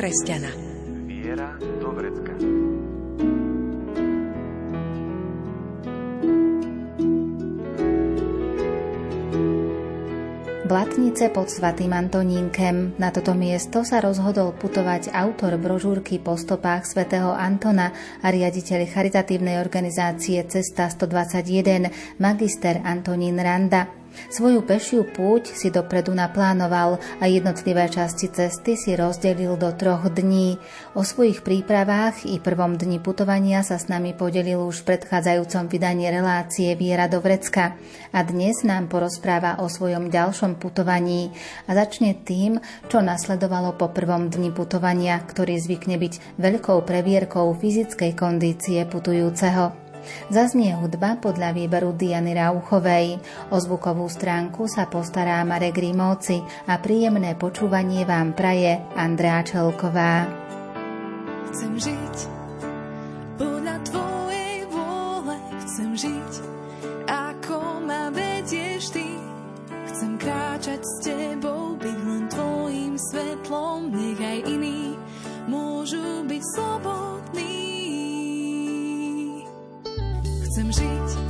kresťana. Viera do vrecka. Blatnice pod svatým Antonínkem. Na toto miesto sa rozhodol putovať autor brožúrky po stopách svätého Antona a riaditeľ charitatívnej organizácie Cesta 121, magister Antonín Randa. Svoju pešiu púť si dopredu naplánoval a jednotlivé časti cesty si rozdelil do troch dní. O svojich prípravách i prvom dni putovania sa s nami podelil už v predchádzajúcom vydaní relácie Viera do Vrecka a dnes nám porozpráva o svojom ďalšom putovaní a začne tým, čo nasledovalo po prvom dni putovania, ktorý zvykne byť veľkou previerkou fyzickej kondície putujúceho. Zaznie hudba podľa výberu Diany Rauchovej. O zvukovú stránku sa postará Marek Rimóci a príjemné počúvanie vám praje Andrá Čelková. Chcem žiť podľa Tvojej vôle, chcem žiť ako ma vedieš Ty. Chcem kráčať s Tebou, byť len Tvojim svetlom, nech aj iní môžu byť slobodní. Chcem žiť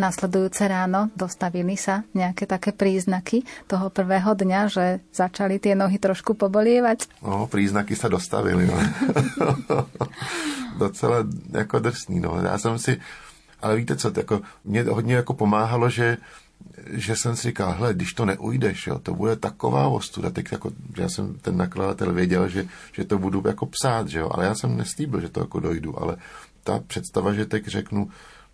Nasledujúce ráno dostavili sa nejaké také príznaky toho prvého dňa, že začali tie nohy trošku pobolievať? No, príznaky sa dostavili. No. Docela jako drsný. No. Já jsem si, ale víte co, jako, mě hodně jako pomáhalo, že že jsem si říkal, hele, když to neujdeš, jo, to bude taková ostuda. Teď jako, já jsem ten nakladatel věděl, že, že to budu jako psát, že jo, ale já jsem nestýbil, že to jako dojdu, ale ta představa, že teď řeknu,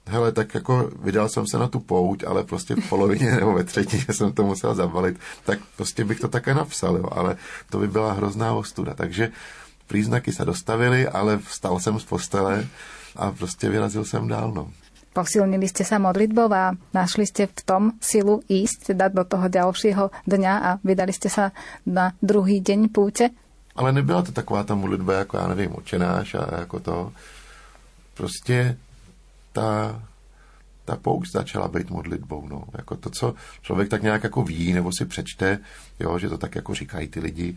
hele, tak jako vydal jsem se na tu pouť, ale prostě v polovině nebo ve třetině jsem to musel zabalit, tak prostě bych to také napsal, jo, ale to by byla hrozná ostuda. Takže příznaky se dostavily, ale vstal jsem z postele a prostě vyrazil jsem dál, no. Posilnili ste sa modlitbou a našli ste v tom silu ísť teda do toho ďalšieho dňa a vydali ste sa na druhý deň púte? Ale nebyla to taková ta modlitba, jako já nevím, očenáš a jako to. Prostě ta, ta poušť začala být modlitbou. No. Jako to, co člověk tak nějak jako ví nebo si přečte, jo, že to tak jako říkají ty lidi,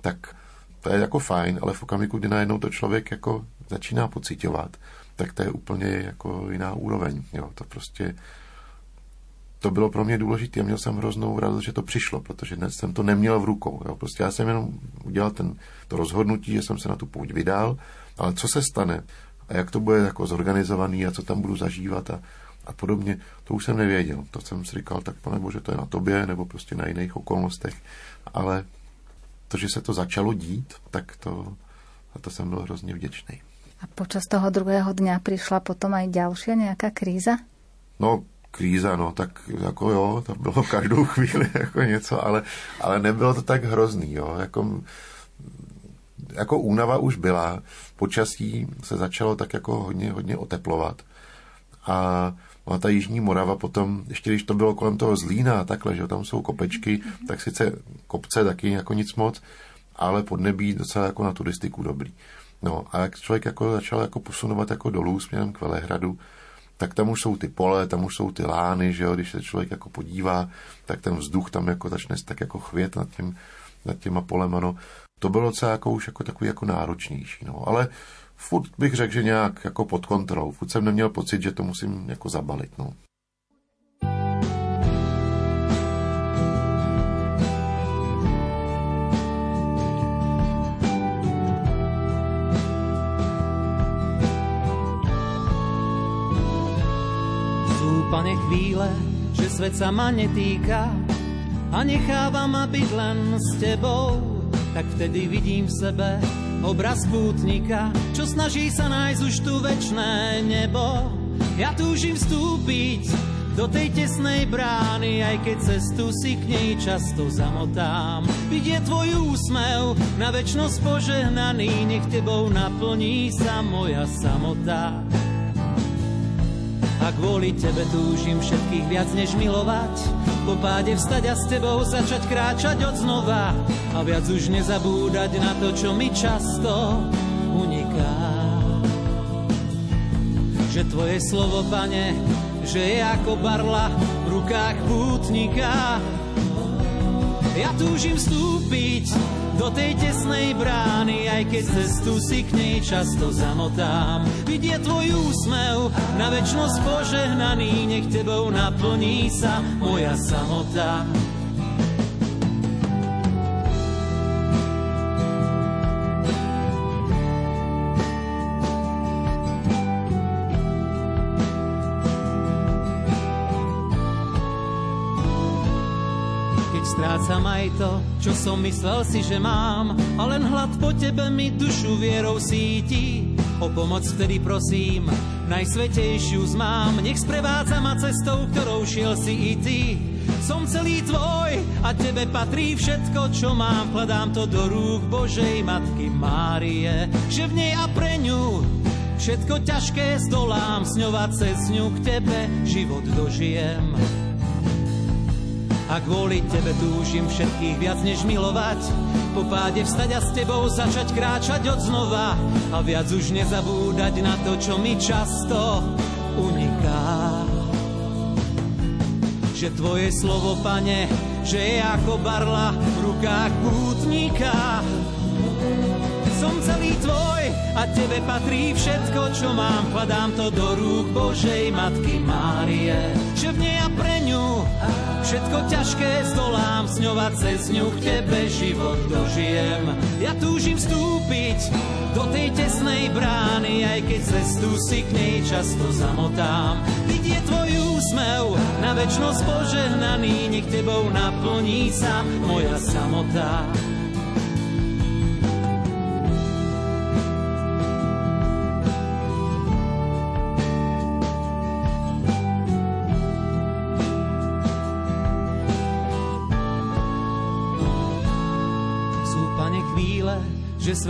tak to je jako fajn, ale v okamžiku, kdy najednou to člověk jako začíná pocitovat, tak to je úplně jako jiná úroveň. Jo. To prostě to bylo pro mě důležité a měl jsem hroznou radost, že to přišlo, protože dnes jsem to neměl v rukou. Jo. Prostě já jsem jenom udělal ten, to rozhodnutí, že jsem se na tu pouť vydal, ale co se stane a jak to bude jako zorganizovaný a co tam budu zažívat a, a podobně, to už jsem nevěděl. To jsem si říkal, tak pane Bože, to je na tobě nebo prostě na jiných okolnostech, ale to, že se to začalo dít, tak to, a to jsem byl hrozně vděčný. A počas toho druhého dňa prišla potom aj ďalšia nejaká kríza? No, kríza, no, tak jako jo, to bylo každou chvíli jako něco, ale, ale nebylo to tak hrozný, jo, jako, jako únava už byla, počasí se začalo tak jako hodně, hodně oteplovat a a ta Jižní Morava potom, ještě když to bylo kolem toho Zlína a takhle, že tam jsou kopečky, tak sice kopce taky jako nic moc, ale podnebí docela jako na turistiku dobrý. No a jak člověk jako začal jako posunovat jako dolů směrem k Velehradu, tak tam už jsou ty pole, tam už jsou ty lány, že jo, když se člověk jako podívá, tak ten vzduch tam jako začne tak jako chvět nad, tím, nad těma polema, no. To bylo docela jako už jako takový jako náročnější, no. Ale furt bych řekl, že nějak jako pod kontrolou. Furt jsem neměl pocit, že to musím jako zabalit, no. pane chvíle, že svet sa ma netýka a necháva ma byť len s tebou, tak vtedy vidím v sebe obraz pútnika, čo snaží sa nájsť už tu večné nebo. Ja túžim vstúpiť do tej tesnej brány, aj keď cestu si k nej často zamotám. Vidie tvoj úsmev, na večnosť požehnaný, nech tebou naplní sa moja samota. A kvôli tebe túžim všetkých viac než milovať. Po páde vstať a s tebou začať kráčať od znova. A viac už nezabúdať na to, čo mi často uniká. Že tvoje slovo, pane, že je ako barla v rukách pútnika. Ja túžim vstúpiť do tej tesnej brány, aj keď cestu si k nej často zamotám. Vidie tvoj úsmev, na väčšnosť požehnaný, nech tebou naplní sa moja samota. Strácam aj to, čo som myslel si, že mám. A len hlad po tebe mi dušu vierou síti. O pomoc vtedy prosím, najsvetejšiu zmám. Nech sprevádza ma cestou, ktorou šiel si i ty. Som celý tvoj a tebe patrí všetko, čo mám. Kladám to do rúk Božej Matky Márie, že v nej a pre ňu všetko ťažké zdolám. S ňou a cez ňu k tebe život dožijem. A kvôli tebe túžim všetkých viac než milovať. Po páde vstať a s tebou začať kráčať od znova. A viac už nezabúdať na to, čo mi často uniká. Že tvoje slovo, pane, že je ako barla v rukách pútnika. Som celý tvoj a tebe patrí všetko, čo mám. Kladám to do rúk Božej Matky Márie. Že v nej a pre všetko ťažké zdolám. S ňou a cez ňu k tebe život dožijem. Ja túžim vstúpiť do tej tesnej brány, aj keď cestu si k nej často zamotám. Vidie tvoj úsmev, na väčnosť požehnaný, nech tebou naplní sa moja samota.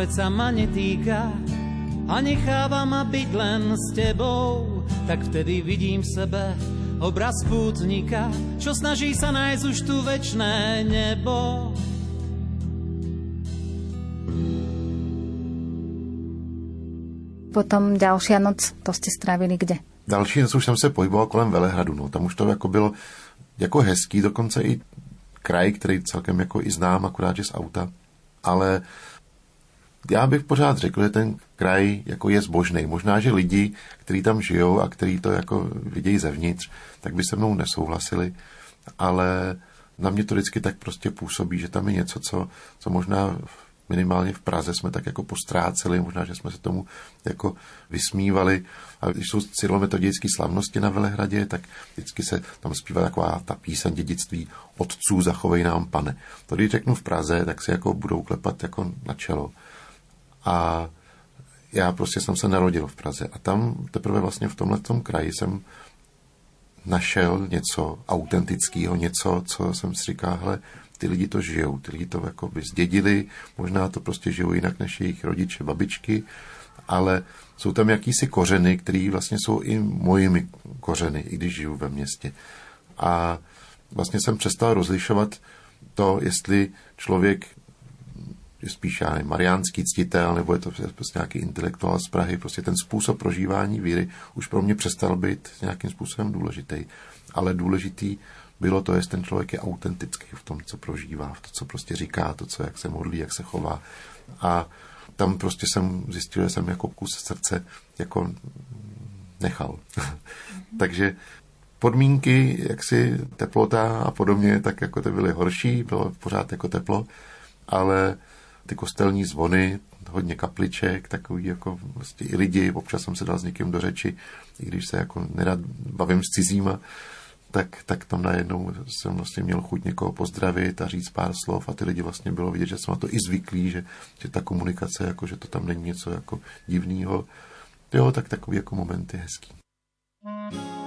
Svet sa ma netýka a necháva ma byť len s tebou, tak vtedy vidím v sebe obraz pútnika, čo snaží sa nájsť už tu večné nebo. Potom ďalšia noc, to ste strávili kde? Další noc už jsem se pohyboval kolem Velehradu, no. Tam už to jako bylo jako hezký, dokonce i kraj, který celkem jako i znám, akorát že z auta. Ale já bych pořád řekl, že ten kraj jako je zbožný. Možná, že lidi, kteří tam žijou a kteří to jako vidějí zevnitř, tak by se mnou nesouhlasili, ale na mě to vždycky tak prostě působí, že tam je něco, co, co možná minimálně v Praze jsme tak jako postráceli, možná, že jsme se tomu jako vysmívali. A když jsou cyrilometodějské slavnosti na Velehradě, tak vždycky se tam zpívá taková ta píseň dědictví Otců zachovej nám, pane. To, když řeknu v Praze, tak si jako budou klepat jako na čelo. A já prostě jsem se narodil v Praze a tam teprve vlastně v tomhle kraji jsem našel něco autentického, něco, co jsem si říkal, hele, ty lidi to žijou, ty lidi to jako by zdědili, možná to prostě žijou jinak než jejich rodiče, babičky, ale jsou tam jakýsi kořeny, které vlastně jsou i mojimi kořeny, i když žiju ve městě. A vlastně jsem přestal rozlišovat to, jestli člověk je spíš já nevím, mariánský ctitel, nebo je to prostě nějaký intelektuál z Prahy, prostě ten způsob prožívání víry už pro mě přestal být nějakým způsobem důležitý. Ale důležitý bylo to, jestli ten člověk je autentický v tom, co prožívá, v to, co prostě říká, to, co, jak se modlí, jak se chová. A tam prostě jsem zjistil, že jsem jako kus srdce jako nechal. Takže podmínky, jak si teplota a podobně, tak jako to byly horší, bylo pořád jako teplo, ale ty kostelní zvony, hodně kapliček, takový jako vlastně i lidi, občas jsem se dal s někým do řeči, i když se jako nerad bavím s cizíma, tak, tak tam najednou jsem vlastně měl chuť někoho pozdravit a říct pár slov a ty lidi vlastně bylo vidět, že jsou na to i zvyklí, že, že ta komunikace, jako, že to tam není něco jako divného. Jo, tak takový jako momenty hezký. Oblej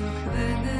Bye.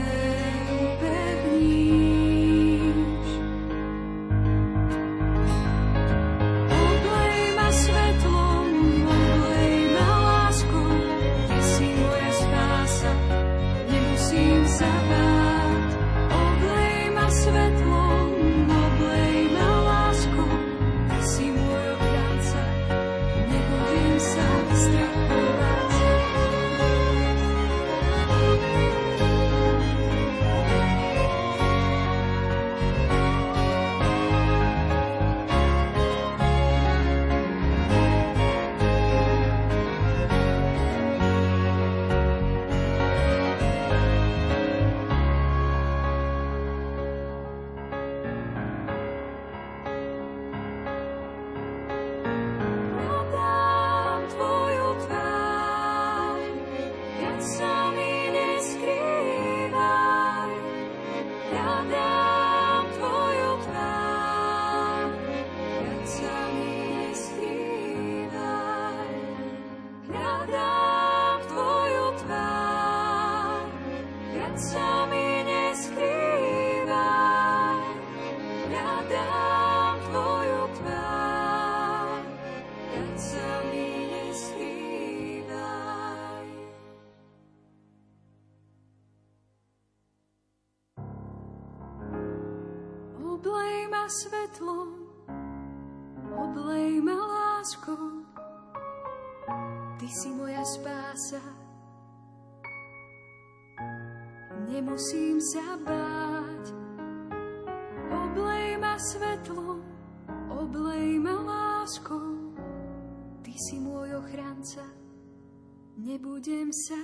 Nebudem sa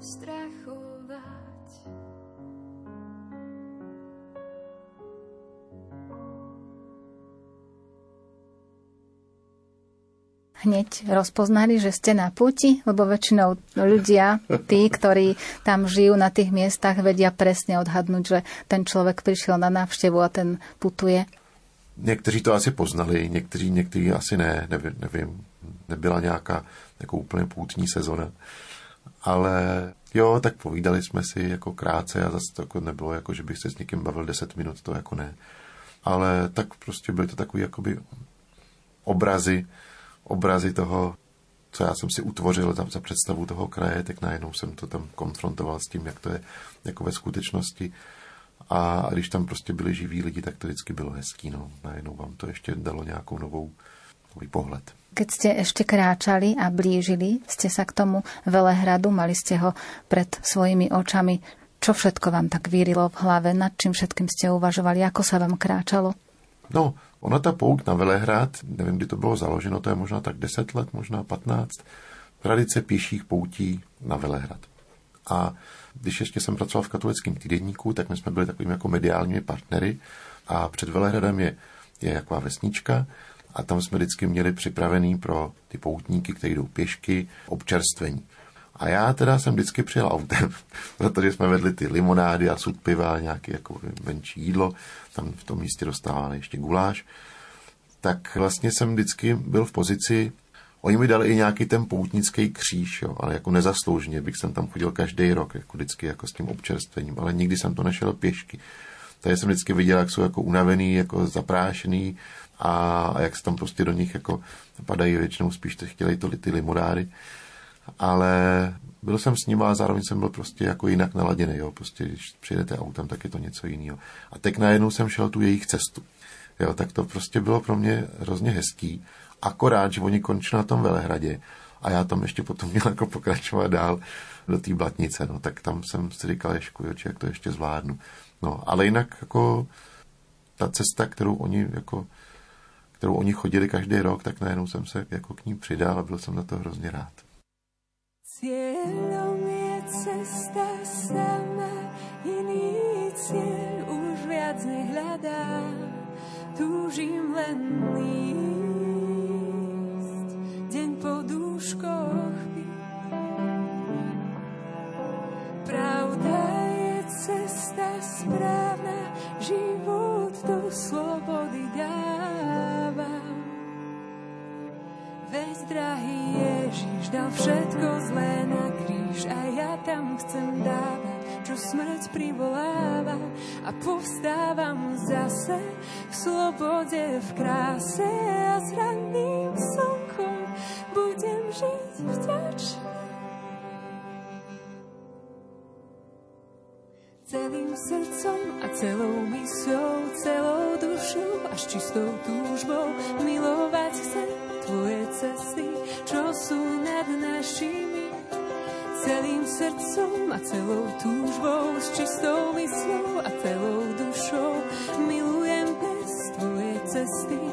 strachovať. hneď rozpoznali, že ste na puti, lebo väčšinou ľudia, tí, ktorí tam žijú na tých miestach, vedia presne odhadnúť, že ten človek prišiel na návštevu a ten putuje. Někteří to asi poznali, někteří, někteří asi ne, nevím, nevím. Nebyla nějaká jako úplně půtní sezona. Ale jo, tak povídali jsme si jako krátce a zase to jako nebylo jako, že bych se s někým bavil 10 minut, to jako ne. Ale tak prostě byly to takové jakoby obrazy, obrazy toho, co já jsem si utvořil za, za představu toho kraje, tak najednou jsem to tam konfrontoval s tím, jak to je jako ve skutečnosti. A když tam prostě byli živí lidi, tak to vždycky bylo hezký. No. Najednou vám to ještě dalo nějakou novou nový pohled. Keď ste ešte kráčali a blížili ste sa k tomu Velehradu, mali ste ho pred svojimi očami. Čo všetko vám tak vírilo v hlave? Nad čím všetkým ste uvažovali? Ako sa vám kráčalo? No, ona ta pouk na Velehrad, nevím, kdy to bylo založeno, to je možná tak 10 let, možná 15, tradice pěších poutí na Velehrad. A když ještě jsem pracoval v katolickém týdenníku, tak my jsme byli takovými jako mediálními partnery a před Velehradem je, je taková vesnička a tam jsme vždycky měli připravený pro ty poutníky, kteří jdou pěšky, občerstvení. A já teda jsem vždycky přijel autem, protože jsme vedli ty limonády a sud piva, nějaké jako menší jídlo, tam v tom místě dostávali ještě guláš. Tak vlastně jsem vždycky byl v pozici, oni mi dali i nějaký ten poutnický kříž, jo, ale jako nezasloužně, bych jsem tam chodil každý rok, jako vždycky jako s tím občerstvením, ale nikdy jsem to nešel pěšky. Tady jsem vždycky viděl, jak jsou jako unavený, jako zaprášený a jak se tam prostě do nich jako padají většinou spíš to chtěli to ty limonády ale byl jsem s ním a zároveň jsem byl prostě jako jinak naladěný, jo. Prostě když přijedete autem, tak je to něco jiného. A teď najednou jsem šel tu jejich cestu. Jo, tak to prostě bylo pro mě hrozně hezký. Akorát, že oni končili na tom Velehradě a já tam ještě potom měl jako pokračovat dál do té blatnice, no, tak tam jsem si říkal, ježku, jo, jak to ještě zvládnu. No, ale jinak jako ta cesta, kterou oni jako kterou oni chodili každý rok, tak najednou jsem se jako k ní přidal a byl jsem na to hrozně rád. Cieľom je cesta sama, iný cieľ už viac nehľadá. Túžim len lísť, deň po dúškoch správna, život do slobody dáva. Veď drahý Ježiš dal všetko zlé na kríž a ja tam chcem dávať, čo smrť privoláva a povstávam zase v slobode, v kráse a s ranným slnkom budem žiť vďačný. Celým srdcom a celou mysľou, celou dušou až čistou túžbou milovať chcem Tvoje cesty, čo sú nad našimi. Celým srdcom a celou túžbou, s čistou mysľou a celou dušou milujem bez Tvoje cesty,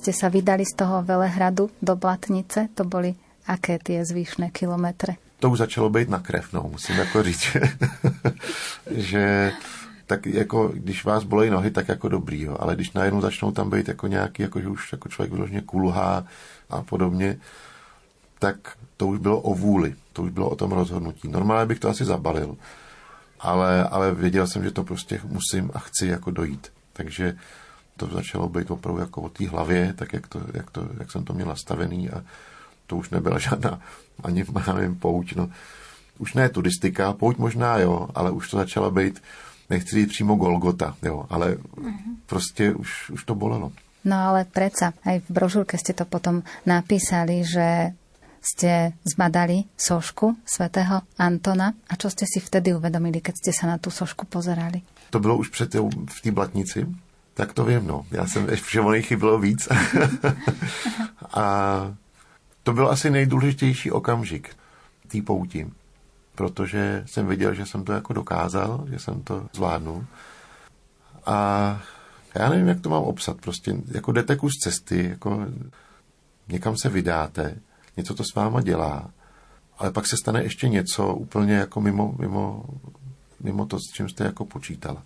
ste sa vydali z toho Velehradu do Blatnice, to boli aké tie zvyšné kilometre? To už začalo být na krev, no, musím jako říct, že tak jako, když vás bolej nohy, tak jako dobrý, jo. ale když najednou začnou tam být jako nějaký, jako že už jako člověk vyloženě kulhá a podobně, tak to už bylo o vůli, to už bylo o tom rozhodnutí. Normálně bych to asi zabalil, ale, ale věděl jsem, že to prostě musím a chci jako dojít. Takže to začalo být opravdu jako o té hlavě, tak jak, to, jak, to, jak jsem to měl nastavený a to už nebyla žádná ani já nevím, pouť. No. Už ne turistika, pouť možná jo, ale už to začala být, nechci říct přímo Golgota, jo, ale prostě už, už to bolelo. No ale predsa, aj v brožúrke ste to potom napísali, že ste zbadali sošku svätého Antona. A čo ste si vtedy uvedomili, keď ste sa na tú sošku pozerali? To bylo už před v té blatnici, tak to vím, no. Já jsem, že jich bylo víc. a to byl asi nejdůležitější okamžik té pouti, protože jsem viděl, že jsem to jako dokázal, že jsem to zvládnul. A já nevím, jak to mám obsat. Prostě jako jdete kus cesty, jako někam se vydáte, něco to s váma dělá, ale pak se stane ještě něco úplně jako mimo, mimo, mimo to, s čím jste jako počítala.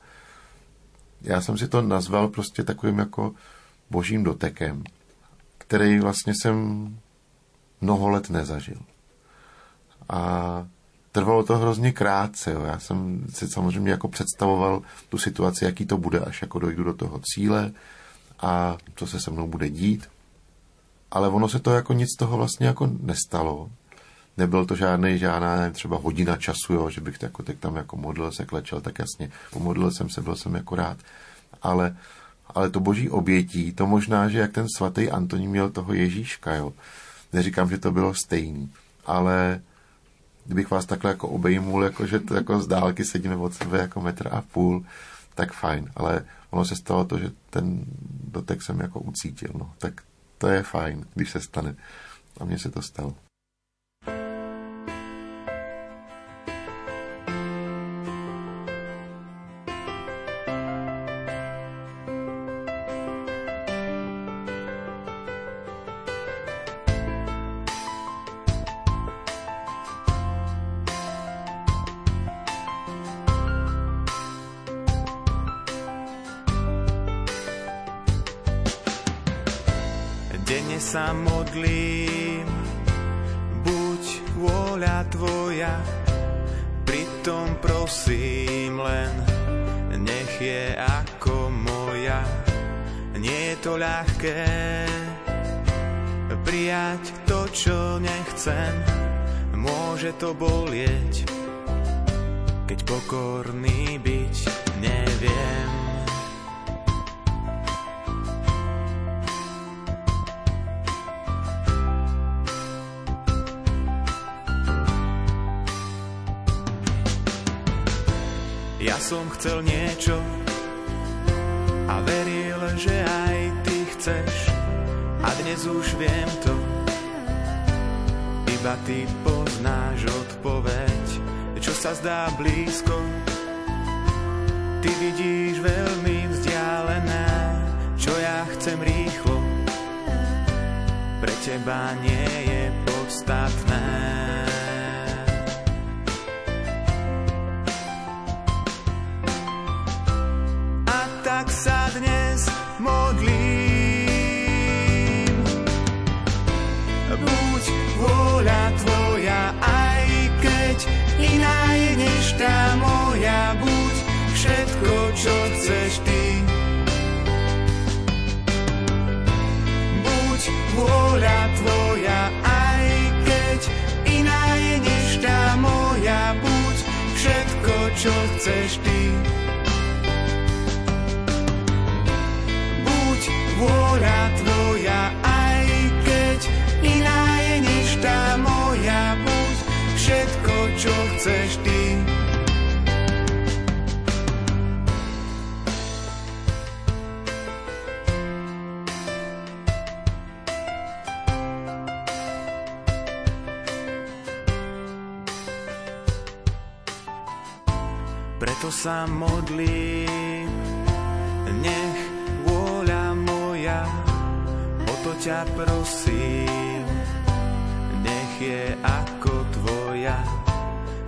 Já jsem si to nazval prostě takovým jako božím dotekem, který vlastně jsem mnoho let nezažil. A trvalo to hrozně krátce. Jo. Já jsem si samozřejmě jako představoval tu situaci, jaký to bude, až jako dojdu do toho cíle a co se se mnou bude dít. Ale ono se to jako nic toho vlastně jako nestalo. Nebyl to žádný, žádná nevím, třeba hodina času, jo, že bych jako teď tam jako modlil se, klečel, tak jasně, pomodlil jsem se, byl jsem jako rád. Ale, ale to boží obětí, to možná, že jak ten svatý Antonín měl toho Ježíška, jo. Neříkám, že to bylo stejný, ale kdybych vás takhle jako obejmul, jako že to jako z dálky sedíme od sebe jako metr a půl, tak fajn. Ale ono se stalo to, že ten dotek jsem jako ucítil, no. Tak to je fajn, když se stane. A mně se to stalo. Ja som chcel niečo a veril, že aj ty chceš. A dnes už viem to, iba ty poznáš odpoveď, čo sa zdá blízko. Ty vidíš veľmi vzdialené, čo ja chcem rýchlo. Pre teba nie je podstatné. Rada moja, buď všetko, čo chceš ty. Buď vôľa tvoja, aj keď iná je než tá moja, buď všetko, čo chceš ty. Buď vôľa tvoja, aj keď iná je než tá moja, buď všetko, čo chceš ty. Sa modlím, nech vôľa moja, o to ťa prosím, nech je ako tvoja.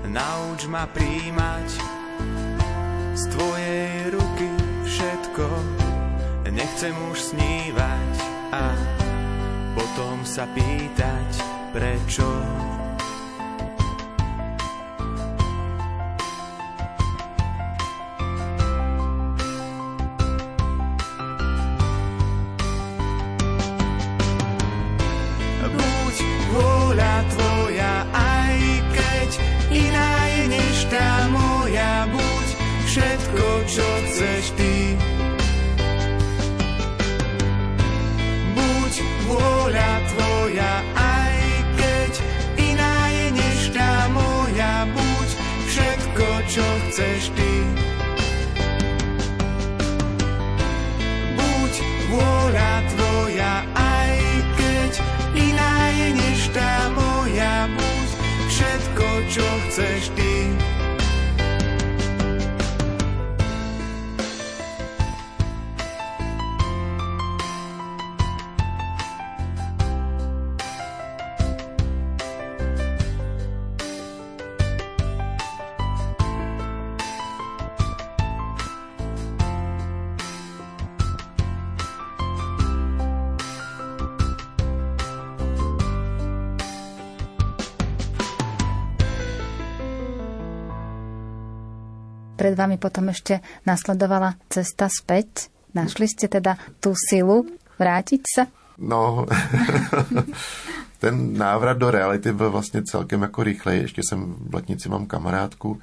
Nauč ma príjmať z tvojej ruky všetko, nechcem už snívať a potom sa pýtať, prečo. Pred vami potom ešte nasledovala cesta späť. Našli ste teda tú silu vrátiť sa? No, ten návrat do reality byl vlastně celkem jako rychlej. Ještě jsem v letnici mám kamarádku,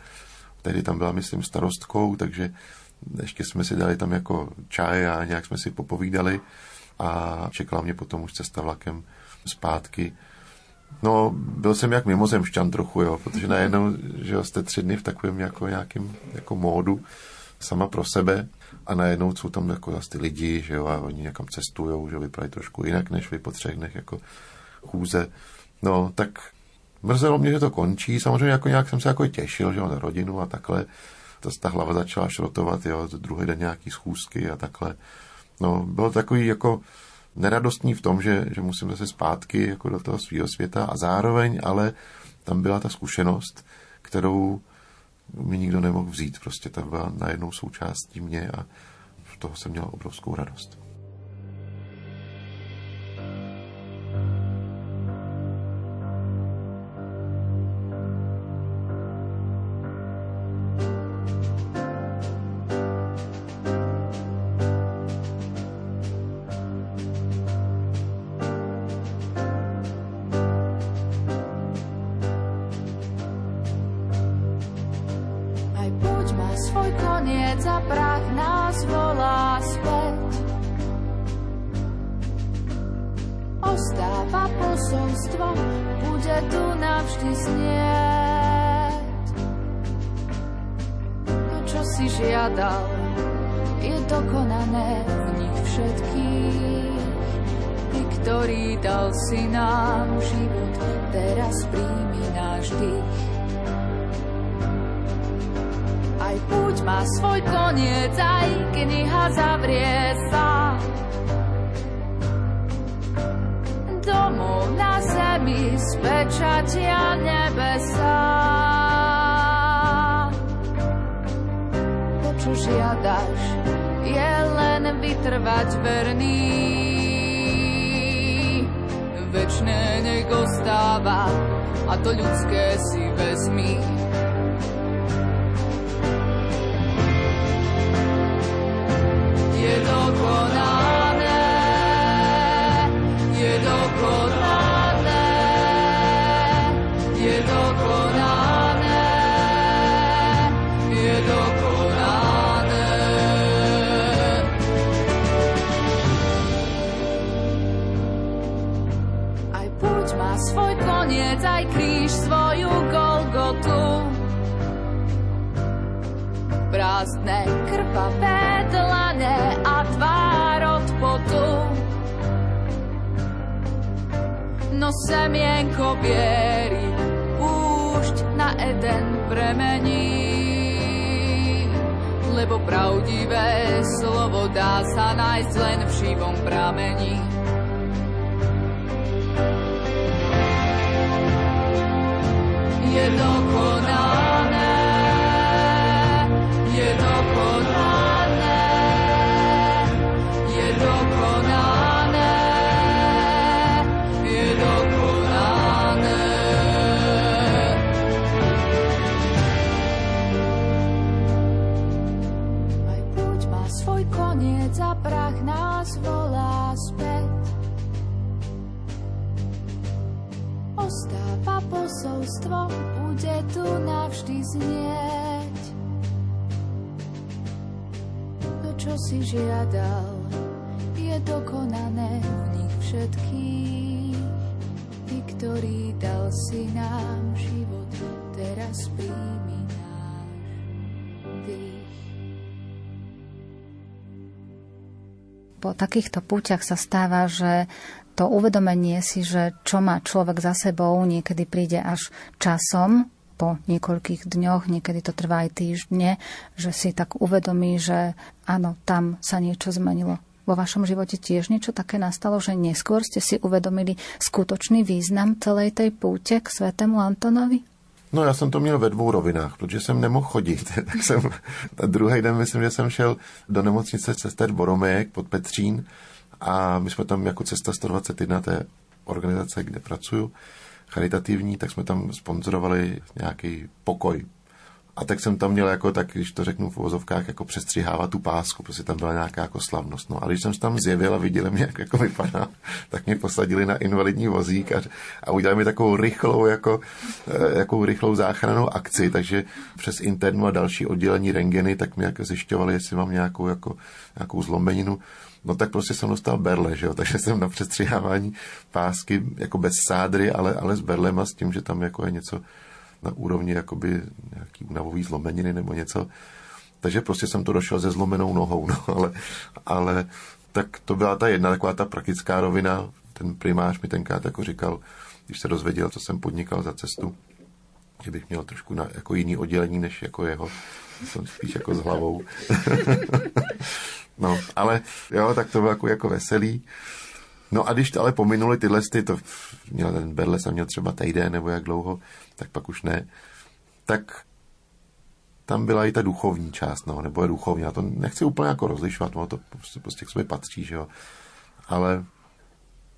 tehdy tam byla, myslím, starostkou, takže ještě jsme si dali tam jako čaj a nějak jsme si popovídali a čekala mě potom už cesta vlakem zpátky. No, byl jsem jak mimozemšťan trochu, jo, protože najednou, že jste tři dny v takovém jako nějakým jako módu sama pro sebe a najednou jsou tam jako zase ty lidi, že jo, a oni někam cestujou, že vypadají trošku jinak, než vy po třech dnech jako chůze. No, tak mrzelo mě, že to končí. Samozřejmě jako nějak jsem se jako těšil, že jo, na rodinu a takhle. To, ta hlava začala šrotovat, jo, druhý den nějaký schůzky a takhle. No, bylo takový jako neradostní v tom, že, že musím zase zpátky jako do toho svého světa a zároveň ale tam byla ta zkušenost, kterou mi nikdo nemohl vzít. Prostě ta byla najednou součástí mě a z toho jsem měl obrovskou radost. trvať verný. Večné nech ostáva a to ľudské si vezmi. Je dokonalé. Prázdne krvavé dlane a tvár od potu. No semienko viery púšť na Eden premení. Lebo pravdivé slovo dá sa nájsť len v živom pramení. Je si žiadal, je dokonané v nich všetkých. Ty, ktorý dal si nám život, teraz príjmi náš dých. Po takýchto púťach sa stáva, že to uvedomenie si, že čo má človek za sebou, niekedy príde až časom, po niekoľkých dňoch, niekedy to trvá aj týždne, že si tak uvedomí, že áno, tam sa niečo zmenilo. Vo vašom živote tiež niečo také nastalo, že neskôr ste si uvedomili skutočný význam celej tej púte k svätému Antonovi? No já jsem to měl ve dvou rovinách, protože jsem nemohl chodit. tak jsem, a druhý den myslím, že jsem šel do nemocnice sester Boromejek pod Petřín a my jsme tam jako Cesta 121 té organizace, kde pracuju, charitativní, tak jsme tam sponzorovali nějaký pokoj. A tak jsem tam měl jako tak, když to řeknu v vozovkách, jako přestřihávat tu pásku, protože tam byla nějaká jako slavnost. No a když jsem se tam zjevil a viděli mě, jak jako vypadá, tak mě posadili na invalidní vozík a, a udělali mi takovou rychlou, jako, jakou rychlou záchranou akci, takže přes internu a další oddělení rengeny, tak mi jako zjišťovali, jestli mám nějakou, jako, nějakou zlomeninu. No tak prostě jsem dostal berle, že jo? takže jsem na přestřihávání pásky jako bez sádry, ale, ale s berlem a s tím, že tam jako je něco na úrovni jakoby nějaký únavový zlomeniny nebo něco. Takže prostě jsem to došel se zlomenou nohou, no, ale, ale tak to byla ta jedna taková ta praktická rovina. Ten primář mi tenkrát jako říkal, když se dozvěděl, co jsem podnikal za cestu, že bych měl trošku na, jako jiný oddělení než jako jeho. Jsem spíš jako s hlavou. no, ale jo, tak to bylo jako, jako veselý. No a když to ale pominuli tyhle, ty, to měl ten Berle jsem měl třeba týden nebo jak dlouho, tak pak už ne, tak tam byla i ta duchovní část, no, nebo je duchovní. Já to nechci úplně jako rozlišovat, no, to prostě, prostě k sobě patří, že jo. Ale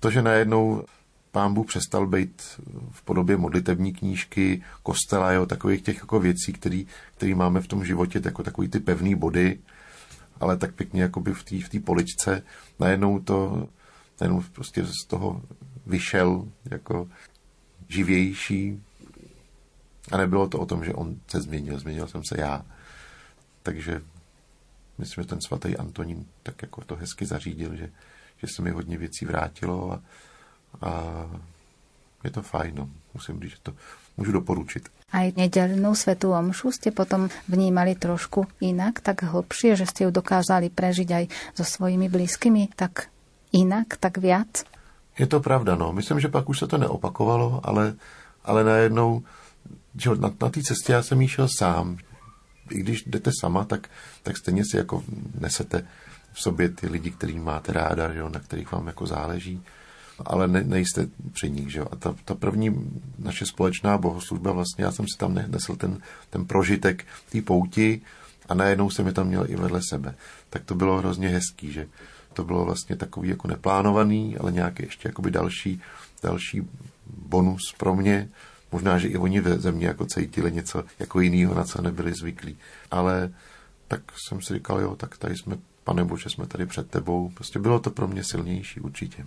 to, že najednou pán Bůh přestal být v podobě modlitební knížky, kostela, jo, takových těch jako věcí, který, který máme v tom životě, jako takový ty pevný body, ale tak pěkně jakoby v té v poličce, najednou to, najednou prostě z toho vyšel jako živější, a nebylo to o tom, že on se změnil, změnil jsem se já. Takže myslím, že ten svatý Antonín tak jako to hezky zařídil, že, že se mi hodně věcí vrátilo a, a je to fajn, no. musím říct, že to můžu doporučit. Aj nedelnú svetú omšu ste potom vnímali trošku inak, tak hlbšie, že ste ju dokázali prežiť aj so svojimi blízkymi, tak inak, tak viac? Je to pravda, no. Myslím, že pak už se to neopakovalo, ale, ale najednou že na, na té cestě já jsem jí šel sám. I když jdete sama, tak, tak stejně si jako nesete v sobě ty lidi, který máte ráda, že jo, na kterých vám jako záleží, ale ne, nejste při nich. Že. A ta, ta první naše společná bohoslužba, vlastně já jsem si tam nesl ten, ten prožitek té pouti a najednou jsem je tam měl i vedle sebe. Tak to bylo hrozně hezký, že to bylo vlastně takový jako neplánovaný, ale nějaký ještě jakoby další, další bonus pro mě, Možná, že i oni ve země jako cítili něco jako jiného, na co nebyli zvyklí. Ale tak jsem si říkal, jo, tak tady jsme, pane Bože, jsme tady před tebou. Prostě bylo to pro mě silnější určitě.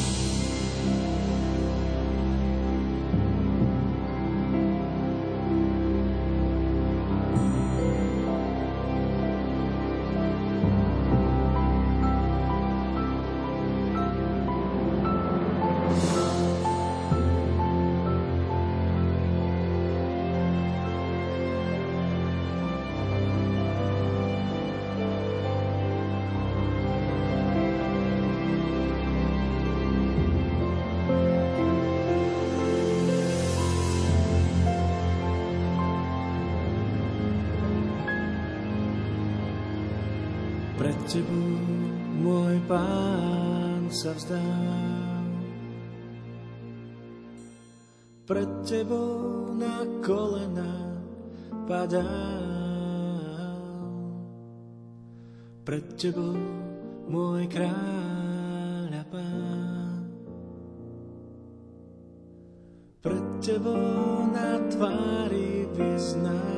Pred tebou, môj pán, sa vzdám. Pred tebou na kolena padám. Pred tebou, môj kráľ a pán. Pred tebou na tvári vyznávam.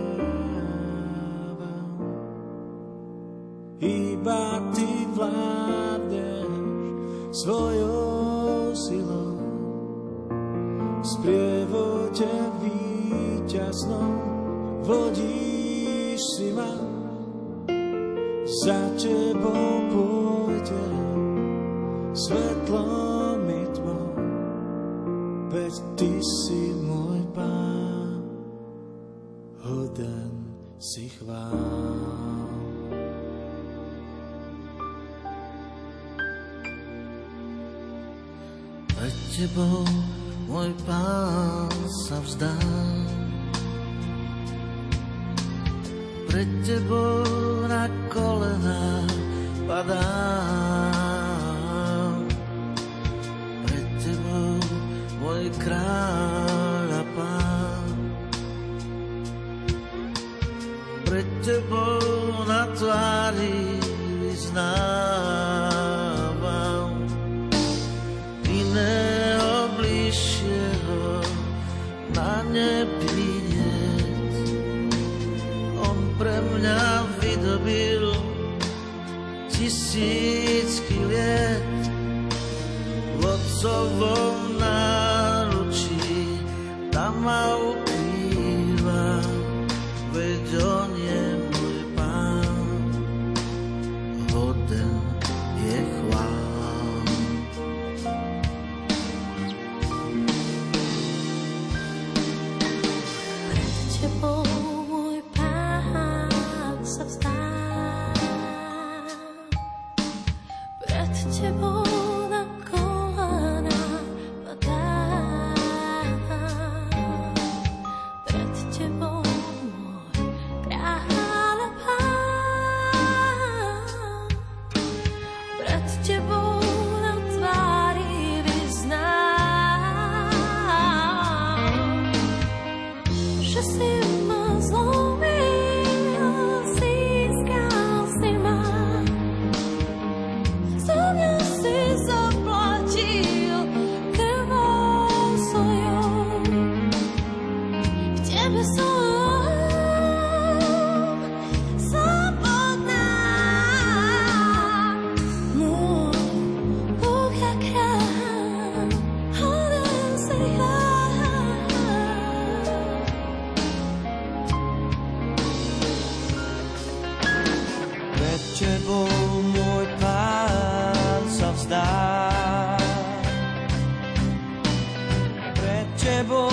Iba ty vládneš svojou silou. V víťaznom vodíš si ma. Za tebou pôjdem svetlom i tmou. Veď ty si môj pán, hoden si chvál. Pred tebou, môj pán, sa vzdám. Pred tebou na kolena padám. Pred tebou, môj kráľ a pán. Pred tebou na tvári vyznávam tisícky liet v otcovom náručí tam ma Pred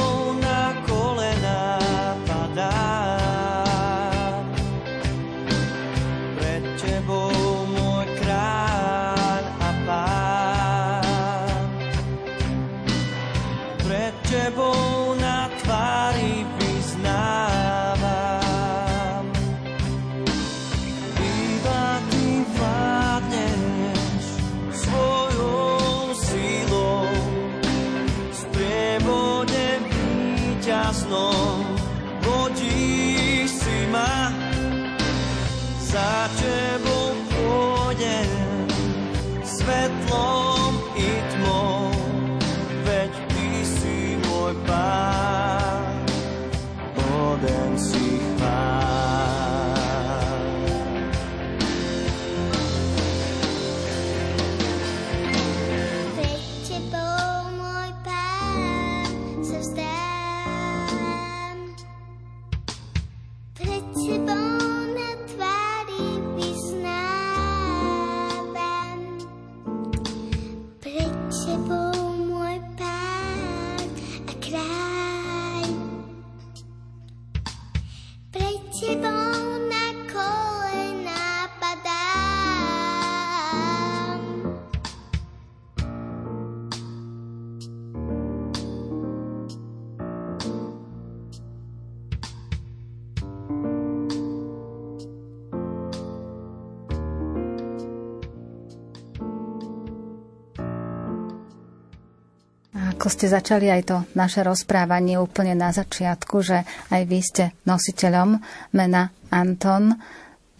ste začali aj to naše rozprávanie úplne na začiatku, že aj vy ste nositeľom mena Anton.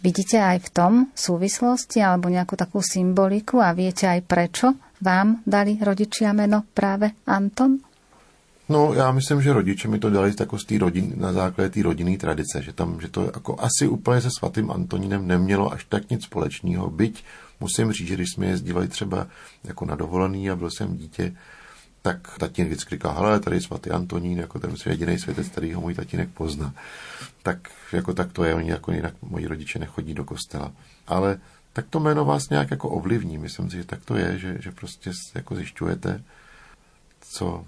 Vidíte aj v tom súvislosti alebo nejakú takú symboliku a viete aj prečo vám dali rodičia meno práve Anton? No, já myslím, že rodiče mi to dali jako z té rodin, na základě té rodinné tradice, že, tam, že to jako asi úplně se svatým Antonínem nemělo až tak nic společného. Byť musím říct, že když jsme jezdili třeba jako na dovolený a byl jsem dítě, tak tatínek vždycky říkal, hele, tady je svatý Antonín, jako ten je jediný světec, který ho můj tatínek pozná. Tak jako tak to je, oni jako jinak moji rodiče nechodí do kostela. Ale tak to jméno vás nějak jako ovlivní. Myslím si, že tak to je, že, že prostě jako zjišťujete, co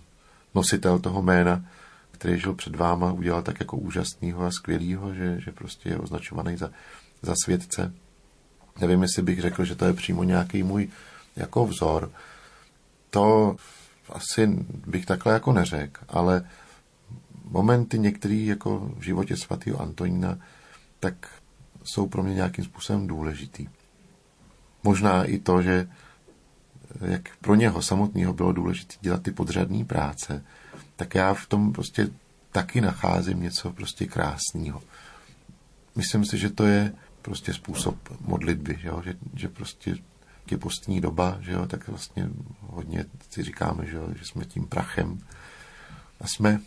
nositel toho jména, který žil před váma, udělal tak jako úžasného a skvělého, že, že prostě je označovaný za, za světce. Nevím, jestli bych řekl, že to je přímo nějaký můj jako vzor. To asi bych takhle jako neřekl, ale momenty některý jako v životě svatého Antonína, tak jsou pro mě nějakým způsobem důležitý. Možná i to, že jak pro něho samotného bylo důležité dělat ty podřadné práce, tak já v tom prostě taky nacházím něco prostě krásného. Myslím si, že to je prostě způsob modlitby, jo? Že, že prostě je postní doba, že jo? tak vlastně hodně si říkáme, že, jo? že jsme tím prachem a jsme,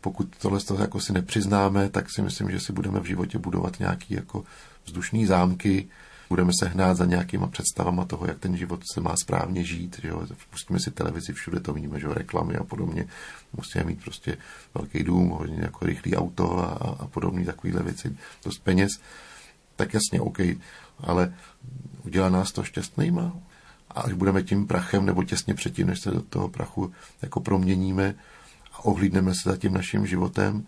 pokud tohle toho jako si nepřiznáme, tak si myslím, že si budeme v životě budovat nějaký jako vzdušný zámky, budeme se hnát za nějakýma představama toho, jak ten život se má správně žít. Že jo? Pustíme si televizi, všude to víme, že jo? reklamy a podobně. Musíme mít prostě velký dům, hodně jako rychlý auto a, a podobné takovéhle věci, dost peněz. Tak jasně, OK, ale udělá nás to šťastnýma? A až budeme tím prachem, nebo těsně předtím, než se do toho prachu jako proměníme a ohlídneme se za tím naším životem,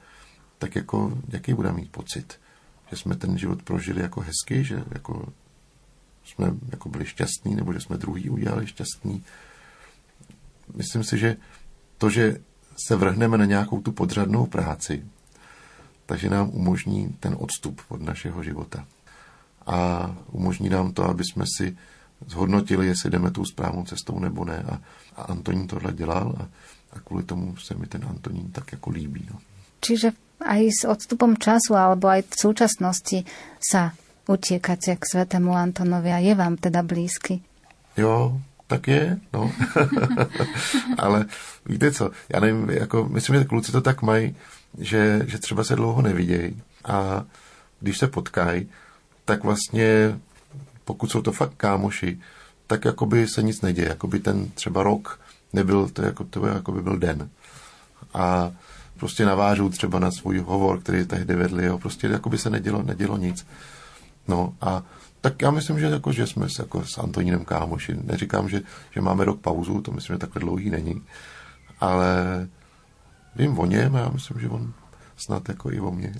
tak jako, jaký budeme mít pocit? Že jsme ten život prožili jako hezky, že jako jsme jako byli šťastní, nebo že jsme druhý udělali šťastný. Myslím si, že to, že se vrhneme na nějakou tu podřadnou práci, takže nám umožní ten odstup od našeho života. A umožní nám to, aby jsme si zhodnotili, jestli jdeme tou správnou cestou nebo ne. A, a Antonín tohle dělal a, a kvůli tomu se mi ten Antonín tak jako líbí. No. Čiže aj s odstupom času alebo aj v súčasnosti sa utiekate k svetému Antonovi a je vám teda blízky. Jo, tak je, no. Ale víte co, já nevím, jako, myslím, že kluci to tak mají, že, že třeba se dlouho nevidějí a když se potkají, tak vlastně, pokud jsou to fakt kámoši, tak jakoby se nic neděje, jakoby ten třeba rok nebyl, to, jako, to jako by byl den. A prostě navážou třeba na svůj hovor, který tehdy vedli, jo, prostě jako by se nedělo, nedělo nic. No a tak já myslím, že, jako, že jsme s, jako s Antonínem kámoši. Neříkám, že, že máme rok pauzu, to myslím, že takhle dlouhý není. Ale vím o něm a já myslím, že on snad jako i o mě.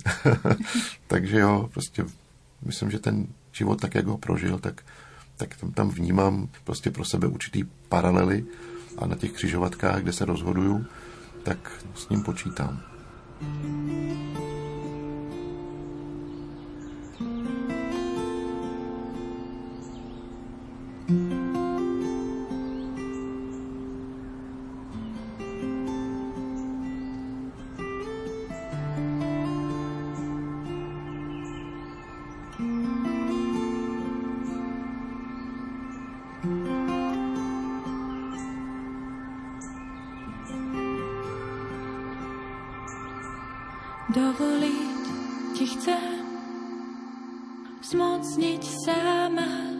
Takže jo, prostě myslím, že ten život tak, jak ho prožil, tak, tak tam, tam vnímám prostě pro sebe určitý paralely a na těch křižovatkách, kde se rozhoduju, tak s ním počítám. Dovoliť ti chcem zmocniť sama,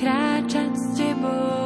kráčať s tebou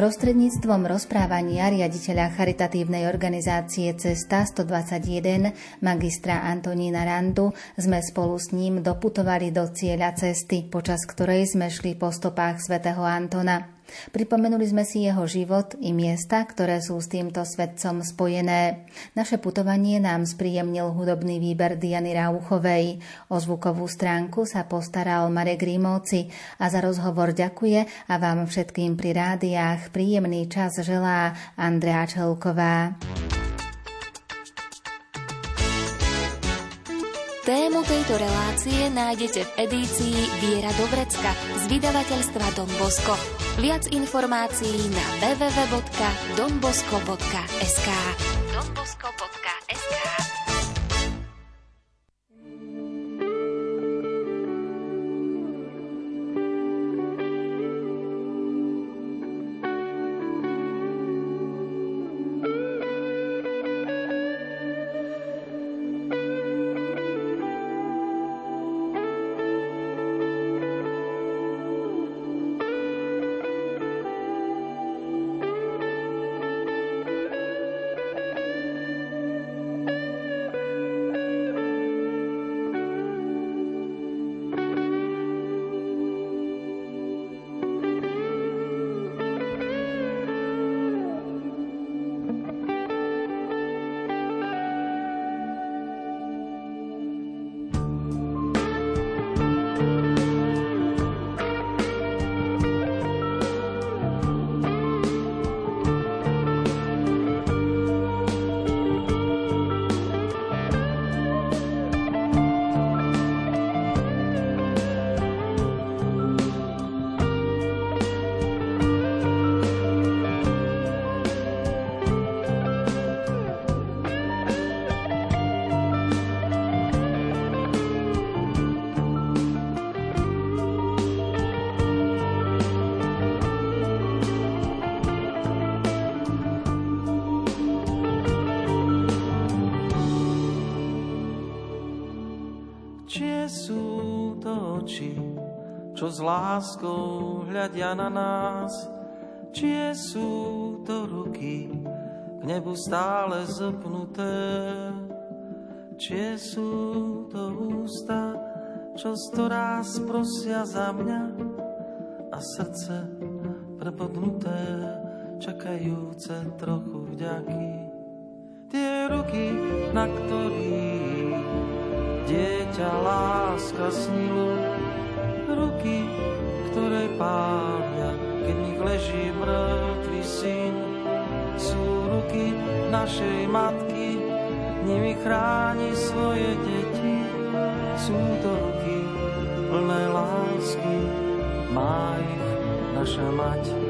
Prostredníctvom rozprávania riaditeľa charitatívnej organizácie Cesta 121 magistra Antonína Randu sme spolu s ním doputovali do cieľa cesty, počas ktorej sme šli po stopách svätého Antona. Pripomenuli sme si jeho život i miesta, ktoré sú s týmto svetcom spojené. Naše putovanie nám spríjemnil hudobný výber Diany Rauchovej. O zvukovú stránku sa postaral Marek Rímovci a za rozhovor ďakuje a vám všetkým pri rádiách príjemný čas želá Andrea Čelková. Tému tejto relácie nájdete v edícii Viera Dobrecka z vydavateľstva Don Bosco. Viac informácií na www.donbosco.sk donbosco.sk láskou hľadia na nás? Čie sú to ruky, k nebu stále zopnuté? Čie sú to ústa, čo storaz prosia za mňa? A srdce prepodnuté, čakajúce trochu vďaky. Tie ruky, na ktorých dieťa láska snilo, ruky, ktoré pália, keď v nich leží mŕtvý syn. Sú ruky našej matky, nimi chráni svoje deti. Sú to ruky plné lásky, má ich naša mať.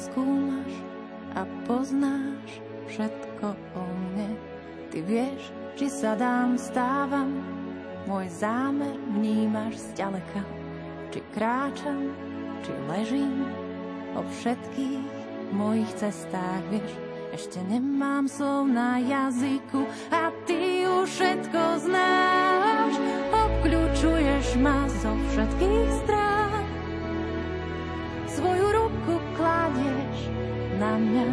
Skúmaš a poznáš všetko o mne. Ty vieš, či sa dám, stávam, môj zámer vnímaš zďaleka. Či kráčam, či ležím, o všetkých mojich cestách vieš. Ešte nemám slov na jazyku a ty už všetko znáš. Obkľúčuješ ma zo všetkých strán na mňa.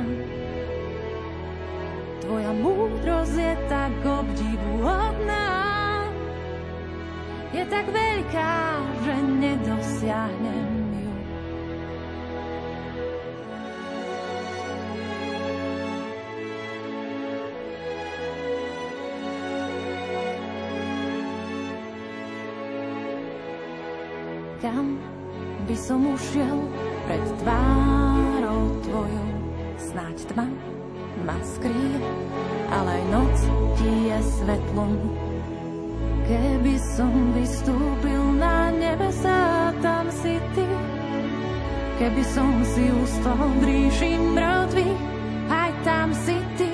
Tvoja múdrosť je tak obdivuhodná, je tak veľká, že nedosiahnem ju. Kam by som ušiel pred tvárou tvojou. Snáď tma ma skrýva, ale aj noc ti je svetlom. Keby som vystúpil na nebesa, tam si ty. Keby som si ustal v ríši mŕtvych, aj tam si ty.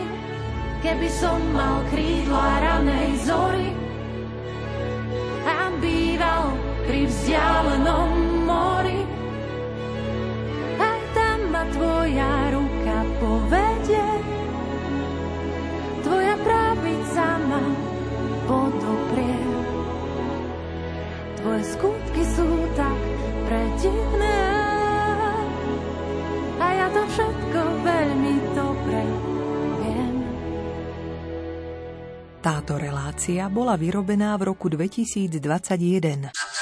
Keby som mal krídla ranej zory a býval pri vzdialenom mori, aj tam ma tvoja predivné a ja to všetko veľmi dobre viem. Táto relácia bola vyrobená v roku 2021.